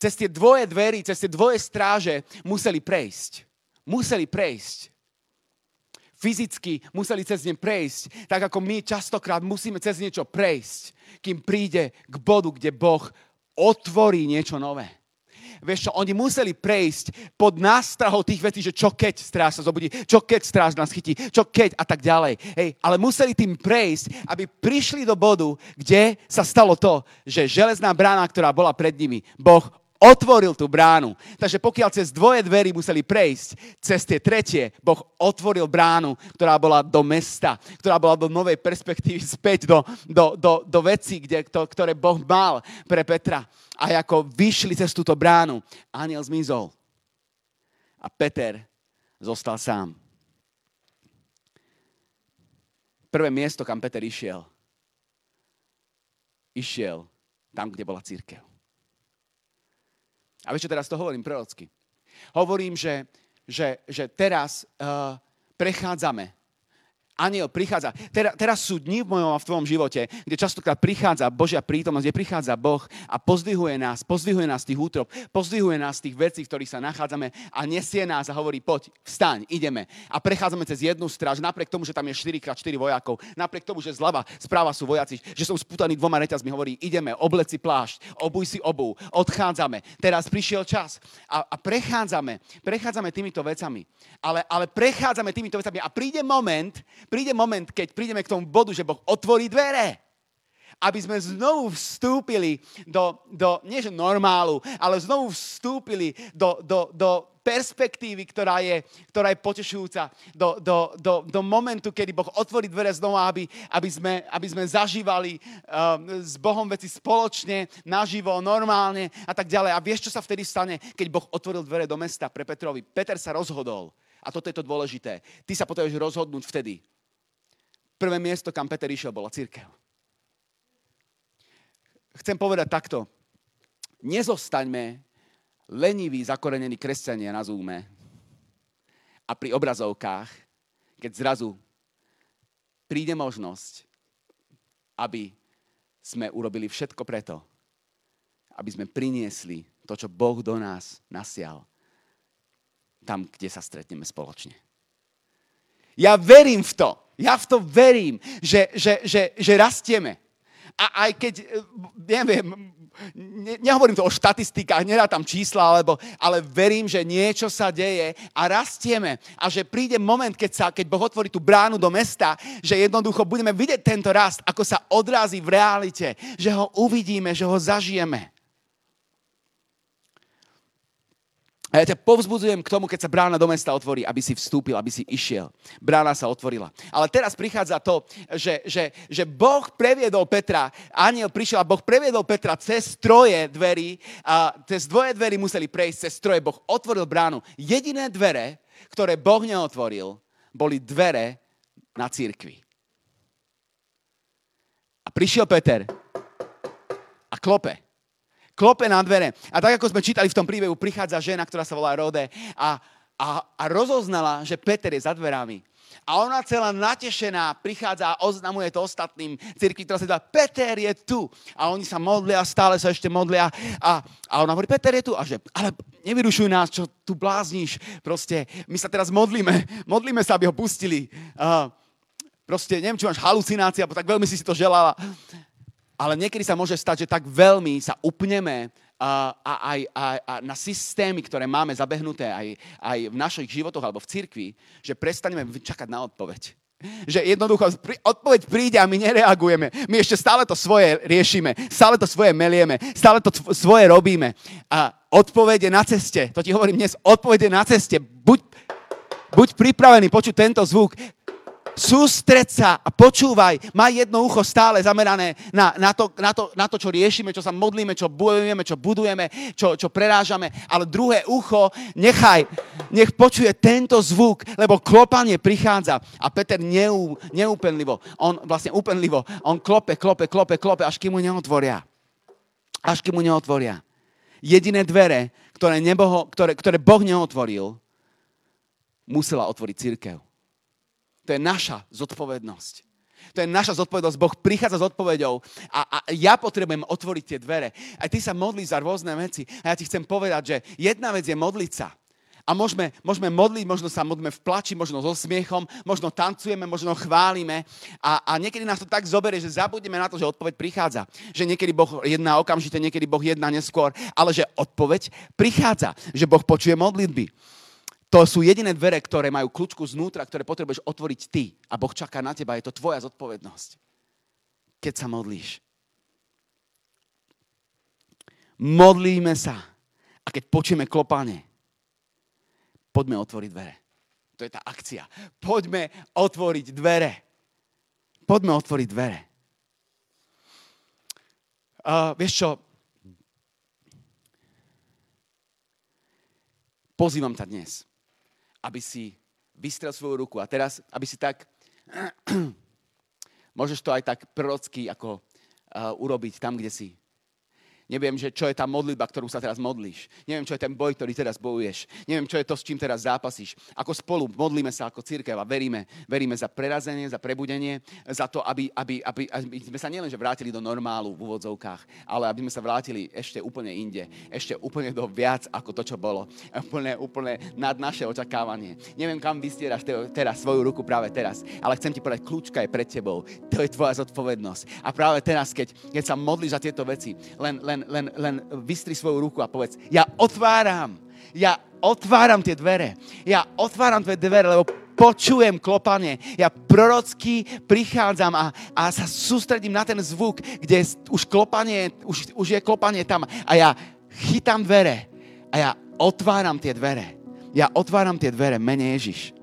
Cez tie dvoje dverí, cez tie dvoje stráže museli prejsť. Museli prejsť. Fyzicky museli cez ne prejsť, tak ako my častokrát musíme cez niečo prejsť, kým príde k bodu, kde Boh otvorí niečo nové. Vieš čo, oni museli prejsť pod nástrahou tých vecí, že čo keď stráž sa zobudí, čo keď stráž nás chytí, čo keď a tak ďalej. Hej, ale museli tým prejsť, aby prišli do bodu, kde sa stalo to, že železná brána, ktorá bola pred nimi, Boh otvoril tú bránu. Takže pokiaľ cez dvoje dverí museli prejsť, cez tie tretie Boh otvoril bránu, ktorá bola do mesta, ktorá bola do novej perspektívy späť do, do, do, do vecí, kde, to, ktoré Boh mal pre Petra. A ako vyšli cez túto bránu, aniel zmizol. A Peter zostal sám. Prvé miesto, kam Peter išiel, išiel tam, kde bola církev. A vieš, teraz to hovorím prorocky? Hovorím, že, že, že teraz uh, prechádzame aniel prichádza. Teraz, teraz sú dni v mojom a v tvojom živote, kde častokrát prichádza Božia prítomnosť, kde prichádza Boh a pozdvihuje nás, pozdvihuje nás tých útrop, pozdvihuje nás tých vecí, v ktorých sa nachádzame a nesie nás a hovorí, poď, vstaň, ideme. A prechádzame cez jednu stráž, napriek tomu, že tam je 4x4 vojakov, napriek tomu, že zľava, správa sú vojaci, že som sputaný dvoma reťazmi, hovorí, ideme, obleci plášť, obuj si obu, odchádzame. Teraz prišiel čas a, a prechádzame, prechádzame týmito vecami. Ale, ale prechádzame týmito vecami a príde moment, príde moment, keď prídeme k tomu bodu, že Boh otvorí dvere. Aby sme znovu vstúpili do, do nie že normálu, ale znovu vstúpili do, do, do perspektívy, ktorá je, ktorá je potešujúca, do, do, do, do momentu, kedy Boh otvorí dvere znova, aby, aby, sme, aby sme zažívali um, s Bohom veci spoločne, naživo, normálne a tak ďalej. A vieš, čo sa vtedy stane, keď Boh otvoril dvere do mesta pre Petrovi? Peter sa rozhodol. A toto je to dôležité. Ty sa potrebuješ rozhodnúť vtedy. Prvé miesto, kam Peter išiel, bola církev. Chcem povedať takto. Nezostaňme leniví, zakorenení kresťania na Zoome a pri obrazovkách, keď zrazu príde možnosť, aby sme urobili všetko preto, aby sme priniesli to, čo Boh do nás nasial, tam, kde sa stretneme spoločne. Ja verím v to, ja v to verím, že, že, že, že rastieme. A aj keď, e, neviem, ne, nehovorím to o štatistikách, nerátam čísla, alebo, ale verím, že niečo sa deje a rastieme. A že príde moment, keď, sa, keď Boh otvorí tú bránu do mesta, že jednoducho budeme vidieť tento rast, ako sa odrazí v realite, že ho uvidíme, že ho zažijeme. A ja ťa povzbudzujem k tomu, keď sa brána do mesta otvorí, aby si vstúpil, aby si išiel. Brána sa otvorila. Ale teraz prichádza to, že, že, že Boh previedol Petra, aniel prišiel a Boh previedol Petra cez troje dverí a cez dvoje dverí museli prejsť, cez troje Boh otvoril bránu. Jediné dvere, ktoré Boh neotvoril, boli dvere na církvi. A prišiel Peter a klope klope na dvere. A tak, ako sme čítali v tom príbehu, prichádza žena, ktorá sa volá Rode a, a, a rozoznala, že Peter je za dverami. A ona celá natešená prichádza a oznamuje to ostatným cirkvi, ktorá sa dá, Peter je tu. A oni sa modlia, stále sa ešte modlia. A, a ona hovorí, Peter je tu. A že, ale nevyrušuj nás, čo tu blázniš. Proste, my sa teraz modlíme. Modlíme sa, aby ho pustili. Uh, proste, neviem, či máš halucinácia, tak veľmi si si to želala ale niekedy sa môže stať, že tak veľmi sa upneme a, a, aj, a, a na systémy, ktoré máme zabehnuté aj, aj v našich životoch alebo v cirkvi, že prestaneme čakať na odpoveď. Že jednoducho odpoveď príde a my nereagujeme. My ešte stále to svoje riešime, stále to svoje melieme, stále to svoje robíme. A odpoveď je na ceste. To ti hovorím dnes, odpoveď je na ceste. Buď, buď pripravený počuť tento zvuk. Sústreď sa a počúvaj. Maj jedno ucho stále zamerané na, na, to, na, to, na to, čo riešime, čo sa modlíme, čo bojujeme, čo budujeme, čo, čo prerážame. Ale druhé ucho nechaj, nech počuje tento zvuk, lebo klopanie prichádza. A Peter neú, neúpenlivo, on vlastne úpenlivo, on klope, klope, klope, klope, až kým mu neotvoria. Až kým mu neotvoria. Jediné dvere, ktoré, neboho, ktoré, ktoré Boh neotvoril, musela otvoriť církev. To je naša zodpovednosť. To je naša zodpovednosť. Boh prichádza s odpoveďou a, a ja potrebujem otvoriť tie dvere. Aj ty sa modlíš za rôzne veci. A ja ti chcem povedať, že jedna vec je modliť sa. A môžeme, môžeme modliť, možno sa modlíme v plači, možno so smiechom, možno tancujeme, možno chválime. A, a niekedy nás to tak zoberie, že zabudneme na to, že odpoveď prichádza. Že niekedy Boh jedná okamžite, niekedy Boh jedná neskôr, ale že odpoveď prichádza. Že Boh počuje modlitby. To sú jediné dvere, ktoré majú kľúčku znútra, ktoré potrebuješ otvoriť ty. A Boh čaká na teba, je to tvoja zodpovednosť. Keď sa modlíš. Modlíme sa. A keď počujeme klopanie, poďme otvoriť dvere. To je tá akcia. Poďme otvoriť dvere. Poďme otvoriť dvere. Uh, vieš čo? Pozývam ťa dnes aby si vystrel svoju ruku. A teraz, aby si tak, môžeš to aj tak prorocky ako uh, urobiť tam, kde si. Neviem, že čo je tá modlitba, ktorú sa teraz modlíš. Neviem, čo je ten boj, ktorý teraz bojuješ. Neviem, čo je to, s čím teraz zápasíš. Ako spolu modlíme sa ako církev a veríme, veríme za prerazenie, za prebudenie, za to, aby, aby, aby, aby sme sa nielenže vrátili do normálu v úvodzovkách, ale aby sme sa vrátili ešte úplne inde. Ešte úplne do viac ako to, čo bolo. Úplne, úplne nad naše očakávanie. Neviem, kam vystieraš teraz svoju ruku práve teraz, ale chcem ti povedať, kľúčka je pred tebou. To je tvoja zodpovednosť. A práve teraz, keď, keď sa modlíš za tieto veci, len, len len, len vystri svoju ruku a povedz, ja otváram, ja otváram tie dvere, ja otváram tie dvere, lebo počujem klopanie. Ja prorocky prichádzam a, a sa sústredím na ten zvuk, kde už, klopanie, už, už je klopanie tam a ja chytám dvere a ja otváram tie dvere. Ja otváram tie dvere, mene Ježiš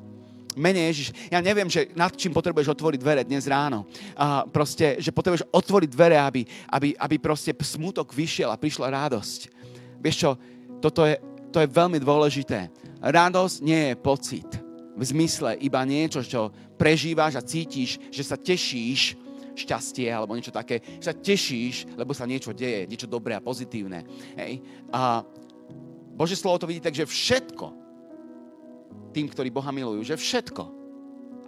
mene Ježiš. Ja neviem, že nad čím potrebuješ otvoriť dvere dnes ráno. A proste, že potrebuješ otvoriť dvere, aby, aby, aby proste smutok vyšiel a prišla radosť. Vieš čo, toto je, to je veľmi dôležité. Radosť nie je pocit. V zmysle iba niečo, čo prežíváš a cítiš, že sa tešíš, šťastie alebo niečo také, že sa tešíš, lebo sa niečo deje, niečo dobré a pozitívne. Hej. A Bože slovo to vidí tak, že všetko, tým, ktorí Boha milujú, že všetko,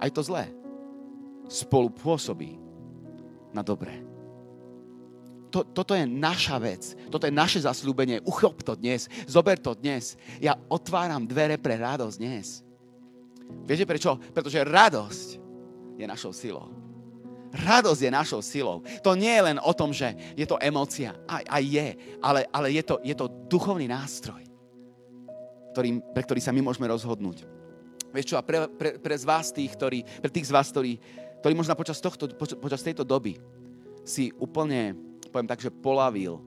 aj to zlé, spolu pôsobí na dobré. To, toto je naša vec, toto je naše zasľúbenie. Uchop to dnes, zober to dnes. Ja otváram dvere pre radosť dnes. Viete prečo? Pretože radosť je našou silou. Radosť je našou silou. To nie je len o tom, že je to emócia. Aj, aj je, ale, ale je, to, je to duchovný nástroj, ktorý, pre ktorý sa my môžeme rozhodnúť. Vieš čo, a pre, pre, pre, z vás tých, ktorí, pre tých z vás, ktorí, ktorí možno počas, tohto, počas tejto doby si úplne, poviem tak, že polavil,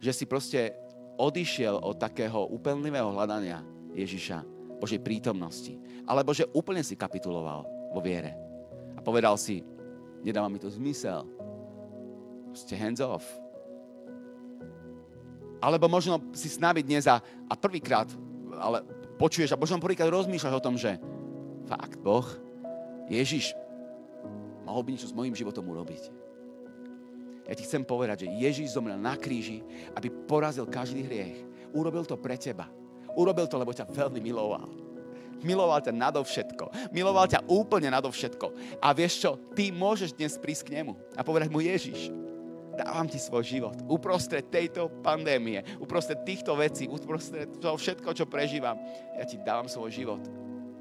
že si proste odišiel od takého úplnivého hľadania Ježiša, Božej prítomnosti. Alebo že úplne si kapituloval vo viere. A povedal si, nedáva mi to zmysel. Ste hands off. Alebo možno si s nami dnes a, a prvýkrát, ale počuješ a možno prvýkrát rozmýšľaš o tom, že fakt, Boh, Ježiš, mohol by niečo s mojím životom urobiť. Ja ti chcem povedať, že Ježiš zomrel na kríži, aby porazil každý hriech. Urobil to pre teba. Urobil to, lebo ťa veľmi miloval. Miloval ťa nadovšetko. Miloval ťa úplne nadovšetko. A vieš čo? Ty môžeš dnes prísť k nemu a povedať mu Ježiš, dávam ti svoj život. Uprostred tejto pandémie, uprostred týchto vecí, uprostred toho všetko, čo prežívam, ja ti dávam svoj život.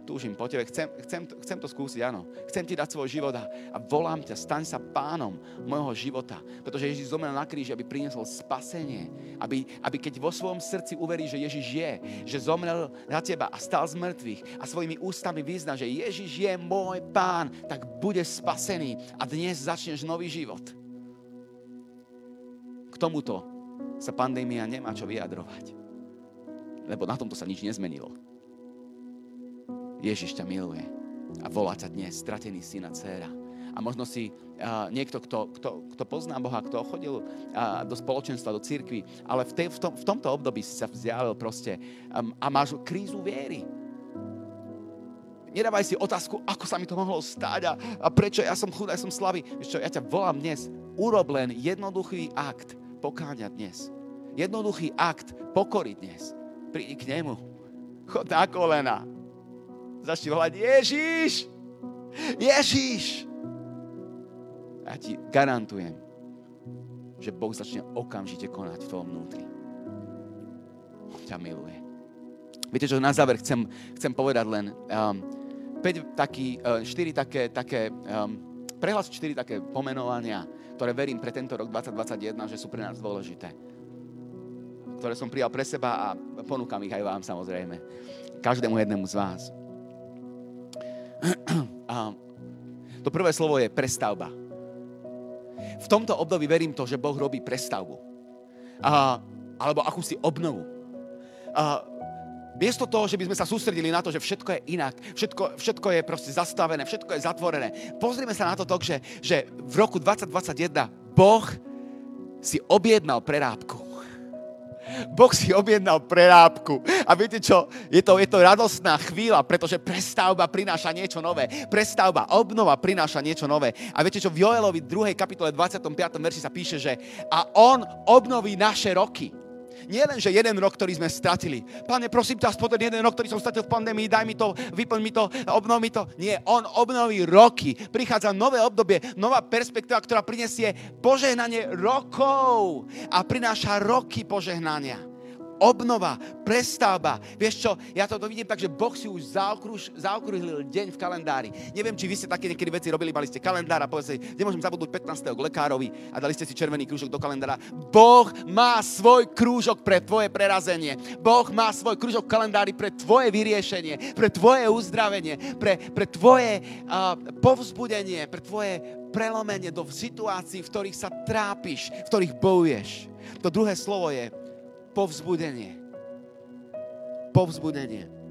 Túžim po tebe, chcem, chcem, to, chcem to skúsiť, áno. Chcem ti dať svoj život a, volám ťa, staň sa pánom môjho života. Pretože Ježiš zomrel na kríži, aby priniesol spasenie. Aby, aby keď vo svojom srdci uveríš, že Ježiš je, že zomrel za teba a stal z mŕtvych a svojimi ústami vyzna, že Ježiš je môj pán, tak bude spasený a dnes začneš nový život tomuto sa pandémia nemá čo vyjadrovať. Lebo na tomto sa nič nezmenilo. Ježiš ťa miluje a volá ťa dnes, stratený syn a dcéra. A možno si uh, niekto, kto, kto, kto pozná Boha, kto chodil uh, do spoločenstva, do církvy, ale v, tej, v, tom, v tomto období si sa vzdialil proste um, a máš krízu viery. Nedávaj si otázku, ako sa mi to mohlo stať a, a prečo ja som chudý, ja som. Vieš čo, ja ťa volám dnes, urob len jednoduchý akt pokáňa dnes. Jednoduchý akt pokory dnes. Prídi k nemu. Chod na kolena. Začni volať Ježiš! Ježiš! Ja ti garantujem, že Boh začne okamžite konať v tvojom vnútri. On ťa miluje. Viete čo, na záver chcem, chcem povedať len um, 5 taký, uh, 4 také, také um, prehlas 4 také pomenovania, ktoré verím pre tento rok 2021, že sú pre nás dôležité. Ktoré som prijal pre seba a ponúkam ich aj vám samozrejme. Každému jednému z vás. A to prvé slovo je prestavba. V tomto období verím to, že Boh robí prestavbu. A, alebo akúsi obnovu. A, Miesto toho, že by sme sa sústredili na to, že všetko je inak, všetko, všetko je proste zastavené, všetko je zatvorené. Pozrime sa na to, že, že v roku 2021 Boh si objednal prerábku. Boh si objednal prerábku. A viete čo? Je to, je to radostná chvíľa, pretože prestavba prináša niečo nové. Prestavba, obnova prináša niečo nové. A viete čo? V Joelovi 2. kapitole 25. verši sa píše, že a on obnoví naše roky. Nie len, že jeden rok, ktorý sme stratili. Pane, prosím ťa, aspoň jeden rok, ktorý som stratil v pandémii, daj mi to, vyplň mi to, obnov mi to. Nie, on obnoví roky. Prichádza nové obdobie, nová perspektíva, ktorá prinesie požehnanie rokov a prináša roky požehnania obnova, prestavba. Vieš čo, ja to vidím tak, že Boh si už zaokruž, zaokrúhlil deň v kalendári. Neviem, či vy ste také niekedy veci robili, mali ste kalendár a povedali ste, nemôžem zabudnúť 15. k lekárovi a dali ste si červený krúžok do kalendára. Boh má svoj krúžok pre tvoje prerazenie. Boh má svoj krúžok v kalendári pre tvoje vyriešenie, pre tvoje uzdravenie, pre, pre tvoje uh, povzbudenie, pre tvoje prelomenie do situácií, v ktorých sa trápiš, v ktorých bojuješ. To druhé slovo je povzbudenie. Povzbudenie.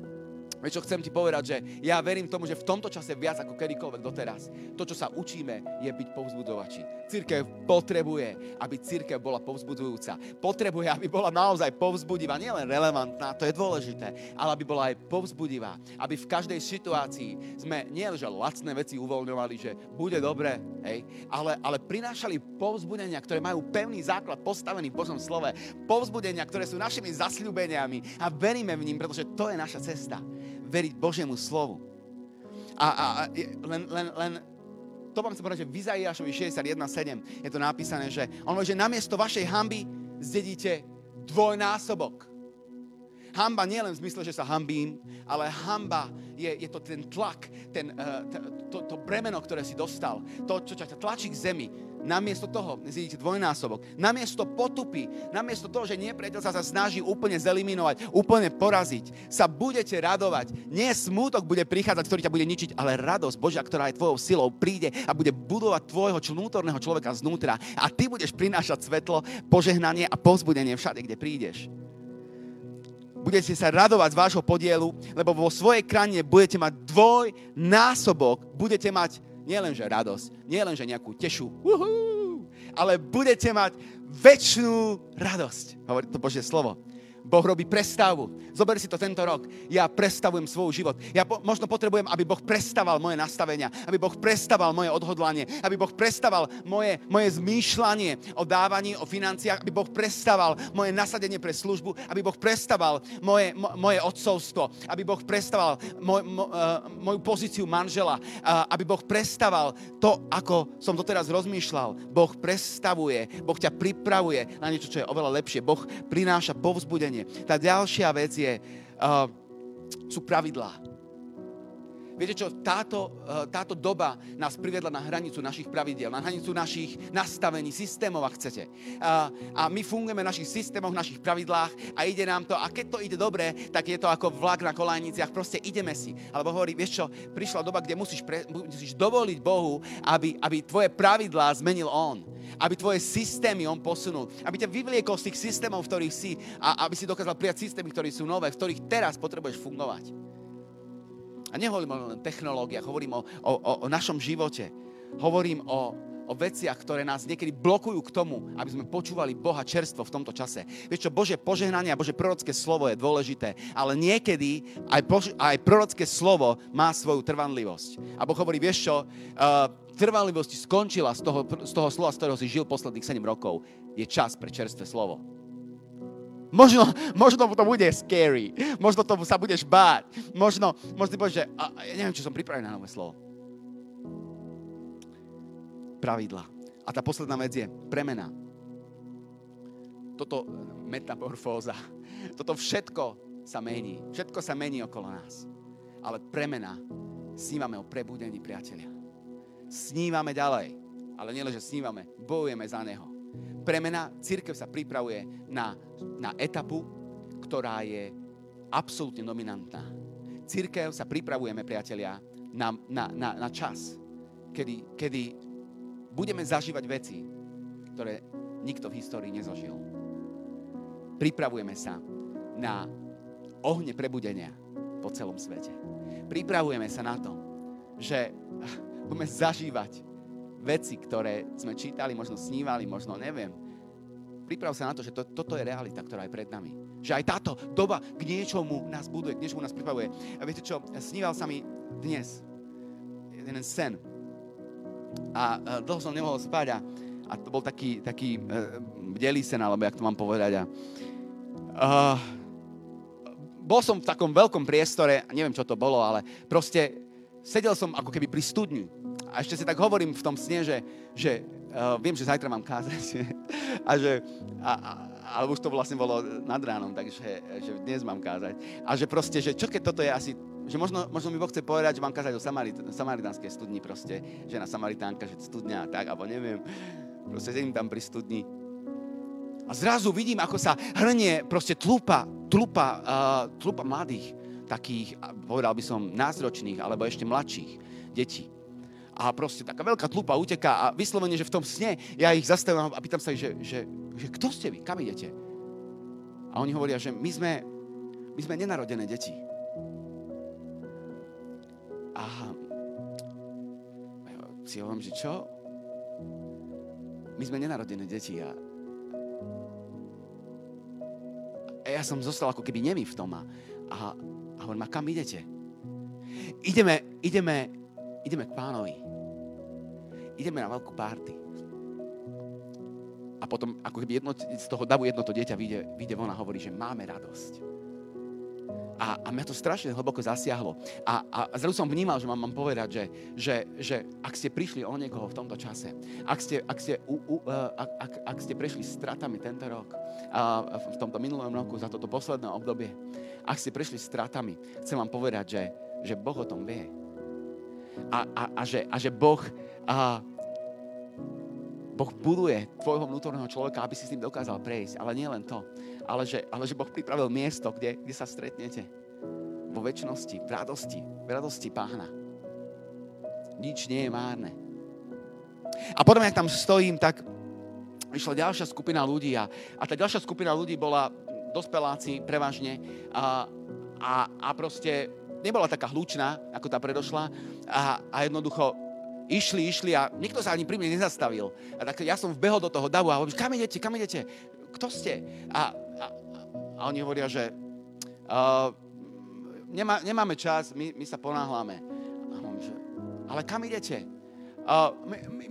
Vieš čo, chcem ti povedať, že ja verím tomu, že v tomto čase viac ako kedykoľvek doteraz, to, čo sa učíme, je byť povzbudovači. Církev potrebuje, aby církev bola povzbudujúca. Potrebuje, aby bola naozaj povzbudivá, nielen relevantná, to je dôležité, ale aby bola aj povzbudivá. Aby v každej situácii sme nie že lacné veci uvoľňovali, že bude dobre, hej, ale, ale prinášali povzbudenia, ktoré majú pevný základ postavený v Božom slove. Povzbudenia, ktoré sú našimi zasľúbeniami a veríme v ním, pretože to je naša cesta veriť Božiemu slovu. A, a, a len, len, len to vám chcem povedať, že v Izaiášovi 61.7 je to napísané, že on hovorí, že namiesto vašej hamby zdedíte dvojnásobok. Hamba nie len v zmysle, že sa hambím, ale hamba je, je to ten tlak, ten, uh, to, to bremeno, ktoré si dostal, to, čo ťa tlačí k zemi, Namiesto toho zidíte dvojnásobok. Namiesto potupy, namiesto toho, že nepriateľ sa, sa snaží úplne zeliminovať, úplne poraziť, sa budete radovať. Nie smútok bude prichádzať, ktorý ťa bude ničiť, ale radosť Božia, ktorá je tvojou silou, príde a bude budovať tvojho vnútorného človeka znútra. A ty budeš prinášať svetlo, požehnanie a povzbudenie všade, kde prídeš. Budete sa radovať z vášho podielu, lebo vo svojej krajine budete mať dvojnásobok, budete mať nielenže radosť, nielenže nejakú tešu, uhú, ale budete mať väčšinu radosť. Hovorí to Božie slovo. Boh robí prestavu. Zober si to tento rok. Ja prestavujem svoj život. Ja po, možno potrebujem, aby Boh prestaval moje nastavenia, aby Boh prestaval moje odhodlanie, aby Boh prestaval moje, moje zmýšľanie o dávaní, o financiách, aby Boh prestaval moje nasadenie pre službu, aby Boh prestaval moje, mo, moje odcovstvo, aby Boh prestaval moj, mo, uh, moju pozíciu manžela, uh, aby Boh prestaval to, ako som doteraz rozmýšľal. Boh prestavuje, Boh ťa pripravuje na niečo, čo je oveľa lepšie. Boh prináša povzbudenie požehnanie. Tá ďalšia vec je, uh, sú pravidlá. Viete čo, táto, uh, táto doba nás priviedla na hranicu našich pravidiel, na hranicu našich nastavení, systémov, ak chcete. Uh, a my fungujeme v našich systémoch, v našich pravidlách a ide nám to. A keď to ide dobre, tak je to ako vlak na kolajniciach, proste ideme si. Alebo hovorí, vieš čo, prišla doba, kde musíš, pre, musíš dovoliť Bohu, aby, aby tvoje pravidlá zmenil On aby tvoje systémy on posunul, aby ťa vyvliekol z tých systémov, v ktorých si a aby si dokázal prijať systémy, ktoré sú nové, v ktorých teraz potrebuješ fungovať. A nehovorím o len technológiách, hovorím o, o, o našom živote. Hovorím o, o veciach, ktoré nás niekedy blokujú k tomu, aby sme počúvali Boha čerstvo v tomto čase. Vieš čo, Bože požehnanie a Bože prorocké slovo je dôležité, ale niekedy aj, Bož, aj prorocké slovo má svoju trvanlivosť. A Boh hovorí, vieš čo, uh, trvanlivosti skončila z toho, z toho slova, z ktorého si žil posledných 7 rokov. Je čas pre čerstvé slovo. Možno, možno to bude scary. Možno to sa budeš báť. Možno, možno povieš, že a, ja neviem, či som pripravený na nové slovo. Pravidla. A tá posledná vec je premena. Toto metamorfóza. Toto všetko sa mení. Všetko sa mení okolo nás. Ale premena snímame o prebudení priatelia snívame ďalej. Ale nielen, že snívame, bojujeme za Neho. Premena, církev sa pripravuje na, na etapu, ktorá je absolútne dominantná. Církev sa pripravujeme, priatelia, na, na, na, na čas, kedy, kedy budeme zažívať veci, ktoré nikto v histórii nezažil. Pripravujeme sa na ohne prebudenia po celom svete. Pripravujeme sa na to, že budeme zažívať veci, ktoré sme čítali, možno snívali, možno neviem. priprav sa na to, že to, toto je realita, ktorá je pred nami. Že aj táto doba k niečomu nás buduje, k niečomu nás pripravuje. A viete čo, sníval sa mi dnes jeden sen. A dlho som nemohol spať a, a to bol taký, taký uh, bdelý sen, alebo jak to mám povedať. A, uh, bol som v takom veľkom priestore, neviem, čo to bolo, ale proste sedel som ako keby pri studni. A ešte si tak hovorím v tom sne, že, že uh, viem, že zajtra mám kázať. a že, a, a, ale už to vlastne bolo nad ránom, takže že dnes mám kázať. A že proste, že čo keď toto je asi, že možno, možno mi Boh chce povedať, že mám kázať o Samarit, samaritánskej studni proste, že na Samaritánka, že studňa a tak, alebo neviem. Proste sedím tam pri studni. A zrazu vidím, ako sa hrnie proste tlupa, tlupa, uh, tlupa mladých, takých, povedal by som, názročných, alebo ešte mladších detí a proste taká veľká tlupa uteká a vyslovene, že v tom sne ja ich zastavím a pýtam sa ich, že, že, že kto ste vy, kam idete? A oni hovoria, že my sme, my sme nenarodené deti. A ja si hovorím, že čo? My sme nenarodené deti a, ja som zostal ako keby nemý v tom a, a hovorím, a kam idete? Ideme, ideme, ideme k pánovi. Ideme na veľkú párty. A potom, ako keby jedno, z toho davu jedno to dieťa vyjde, vyjde von a hovorí, že máme radosť. A, a mňa to strašne hlboko zasiahlo. A, a, a zrazu som vnímal, že mám, mám povedať, že, že, že ak ste prišli o niekoho v tomto čase, ak ste, ak ste, u, u, uh, ak, ak, ak ste prešli stratami tento rok, uh, v tomto minulom roku, za toto posledné obdobie, ak ste prešli stratami, chcem vám povedať, že, že Boh o tom vie a, a, a, že, a že Boh, a, boh buduje tvojho vnútorného človeka, aby si s ním dokázal prejsť. Ale nie len to, ale že, ale že Boh pripravil miesto, kde, kde sa stretnete vo väčšnosti, v radosti, v radosti pána. Nič nie je márne. A potom, ak tam stojím, tak išla ďalšia skupina ľudí a, a tá ďalšia skupina ľudí bola dospeláci prevažne a, a, a proste nebola taká hlučná, ako tá predošla a, a jednoducho išli, išli a nikto sa ani pri mne nezastavil. A tak ja som vbehol do toho davu a hovorím, kam idete, kam idete? Kto ste? A, a, a oni hovoria, že uh, nemá, nemáme čas, my, my sa ponáhľame. A hovorím, že, ale kam idete?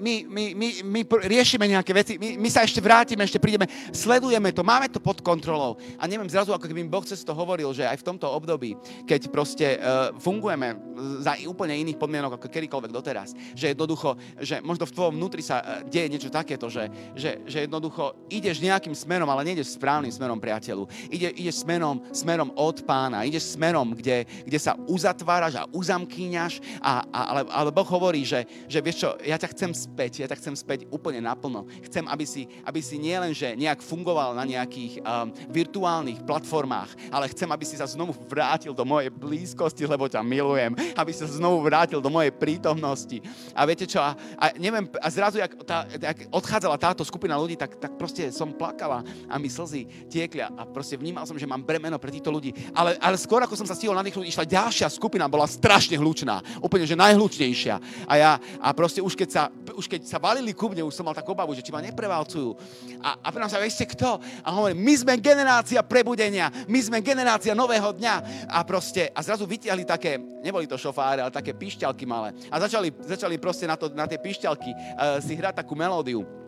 My, my, my, my riešime nejaké veci, my, my sa ešte vrátime, ešte prídeme, sledujeme to, máme to pod kontrolou. A neviem, zrazu ako keby Boh cez to hovoril, že aj v tomto období, keď proste uh, fungujeme za úplne iných podmienok ako kedykoľvek doteraz, že jednoducho, že možno v tvojom vnútri sa uh, deje niečo takéto, že, že, že jednoducho ideš nejakým smerom, ale nejdeš správnym smerom, priateľu. Ide, ideš smerom, smerom od pána, ideš smerom, kde, kde sa uzatváraš a uzamkýňaš, a, a, ale, ale Boh hovorí, že, že vieš čo, ja ťa chcem späť, ja ťa chcem späť úplne naplno. Chcem, aby si, aby si nielen, nejak fungoval na nejakých um, virtuálnych platformách, ale chcem, aby si sa znovu vrátil do mojej blízkosti, lebo ťa milujem. Aby si sa znovu vrátil do mojej prítomnosti. A viete čo, a, a neviem, a zrazu, jak, tá, jak odchádzala táto skupina ľudí, tak, tak proste som plakala a mi slzy tiekli a proste vnímal som, že mám bremeno pre týchto ľudí. Ale, ale skôr, ako som sa stihol nadýchnuť, išla ďalšia skupina, bola strašne hlučná. Úplne, že najhlučnejšia. A ja, a proste už keď sa, už keď sa valili ku mne, už som mal takú obavu, že či ma neprevalcujú. A, a pre sa, viete kto? A hovorím, my sme generácia prebudenia, my sme generácia nového dňa. A proste, a zrazu vytiahli také, neboli to šofáre, ale také pišťalky malé. A začali, začali proste na, to, na tie pišťalky uh, si hrať takú melódiu.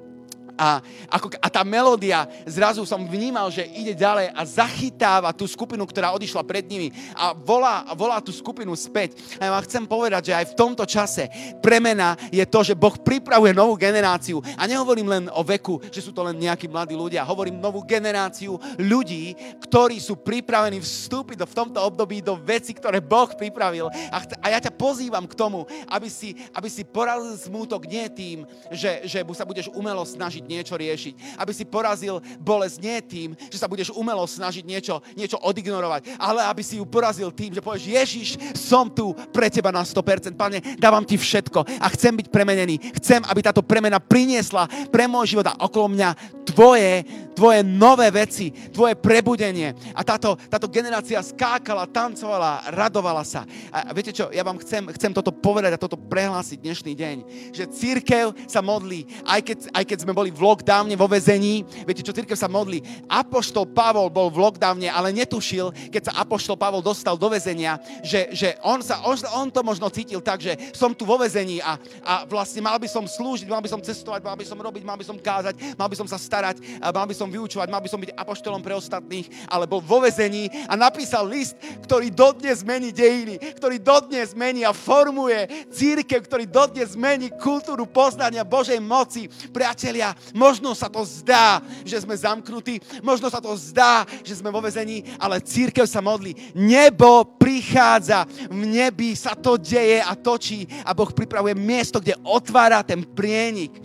A, ako, a tá melódia, zrazu som vnímal, že ide ďalej a zachytáva tú skupinu, ktorá odišla pred nimi a volá, volá tú skupinu späť. A ja vám chcem povedať, že aj v tomto čase premena je to, že Boh pripravuje novú generáciu. A nehovorím len o veku, že sú to len nejakí mladí ľudia. Hovorím novú generáciu ľudí, ktorí sú pripravení vstúpiť do, v tomto období do veci, ktoré Boh pripravil. A, ch- a ja ťa pozývam k tomu, aby si, aby si porazil smútok nie tým, že, že sa budeš umelo snažiť snažiť niečo riešiť. Aby si porazil bolesť nie tým, že sa budeš umelo snažiť niečo, niečo odignorovať, ale aby si ju porazil tým, že povieš, Ježiš, som tu pre teba na 100%. Pane, dávam ti všetko a chcem byť premenený. Chcem, aby táto premena priniesla pre môj život a okolo mňa tvoje tvoje nové veci, tvoje prebudenie. A táto, táto generácia skákala, tancovala, radovala sa. A viete čo, ja vám chcem, chcem toto povedať a toto prehlásiť dnešný deň, že církev sa modlí, aj keď, aj keď sme boli v lockdowne vo vezení, viete čo, církev sa modlí. Apoštol Pavol bol v lockdowne, ale netušil, keď sa Apoštol Pavol dostal do vezenia, že, že on, sa, on, on to možno cítil tak, že som tu vo vezení a, a vlastne mal by som slúžiť, mal by som cestovať, mal by som robiť, mal by som kázať, mal by som sa starať, mal by som vyučovať, mal by som byť apoštolom pre ostatných, ale bol vo vezení a napísal list, ktorý dodnes mení dejiny, ktorý dodnes mení a formuje církev, ktorý dodnes mení kultúru poznania Božej moci. Priatelia, možno sa to zdá, že sme zamknutí, možno sa to zdá, že sme vo vezení, ale církev sa modlí. Nebo prichádza, v nebi sa to deje a točí a Boh pripravuje miesto, kde otvára ten prienik.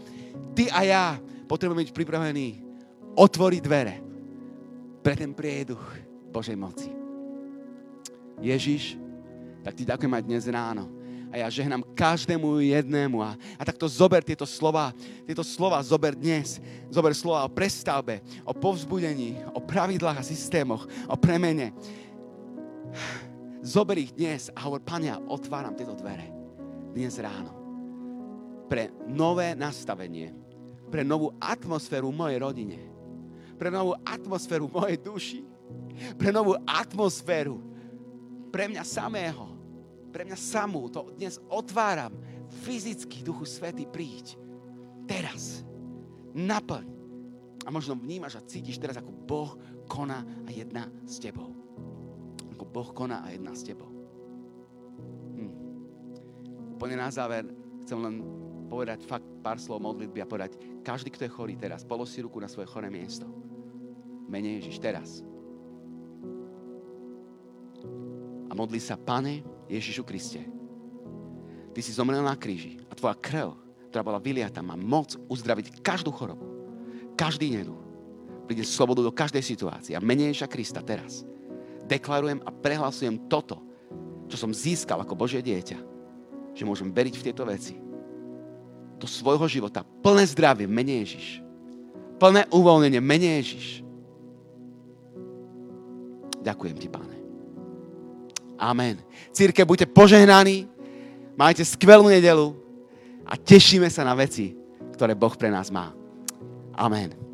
Ty a ja potrebujeme byť pripravení otvoriť dvere pre ten prieduch Božej moci. Ježiš, tak ti ďakujem aj dnes ráno. A ja žehnám každému jednému. A, a takto zober tieto slova, tieto slova zober dnes. Zober slova o prestavbe, o povzbudení, o pravidlách a systémoch, o premene. Zober ich dnes a hovor, Pania, otváram tieto dvere. Dnes ráno. Pre nové nastavenie, pre novú atmosféru mojej rodine, pre novú atmosféru mojej duši, pre novú atmosféru pre mňa samého, pre mňa samú. To dnes otváram. Fyzicky, Duchu Svety, príď. Teraz. Naplň. A možno vnímaš a cítiš teraz, ako Boh koná a jedná s tebou. Ako Boh koná a jedná s tebou. Hm. Úplne na záver chcem len povedať fakt pár slov modlitby a povedať, každý, kto je chorý teraz, polož ruku na svoje choré miesto. Mene Ježiš, teraz. A modli sa, Pane Ježišu Kriste, Ty si zomrel na kríži a Tvoja krv, ktorá bola vyliata, má moc uzdraviť každú chorobu, každý nedu. Príde slobodu do každej situácie. A mene Ježiša Krista teraz deklarujem a prehlasujem toto, čo som získal ako Božie dieťa, že môžem veriť v tieto veci do svojho života. Plné zdravie, menej Ježiš. Plné uvoľnenie, menej Ježiš. Ďakujem ti, páne. Amen. Círke, buďte požehnaní, majte skvelú nedelu a tešíme sa na veci, ktoré Boh pre nás má. Amen.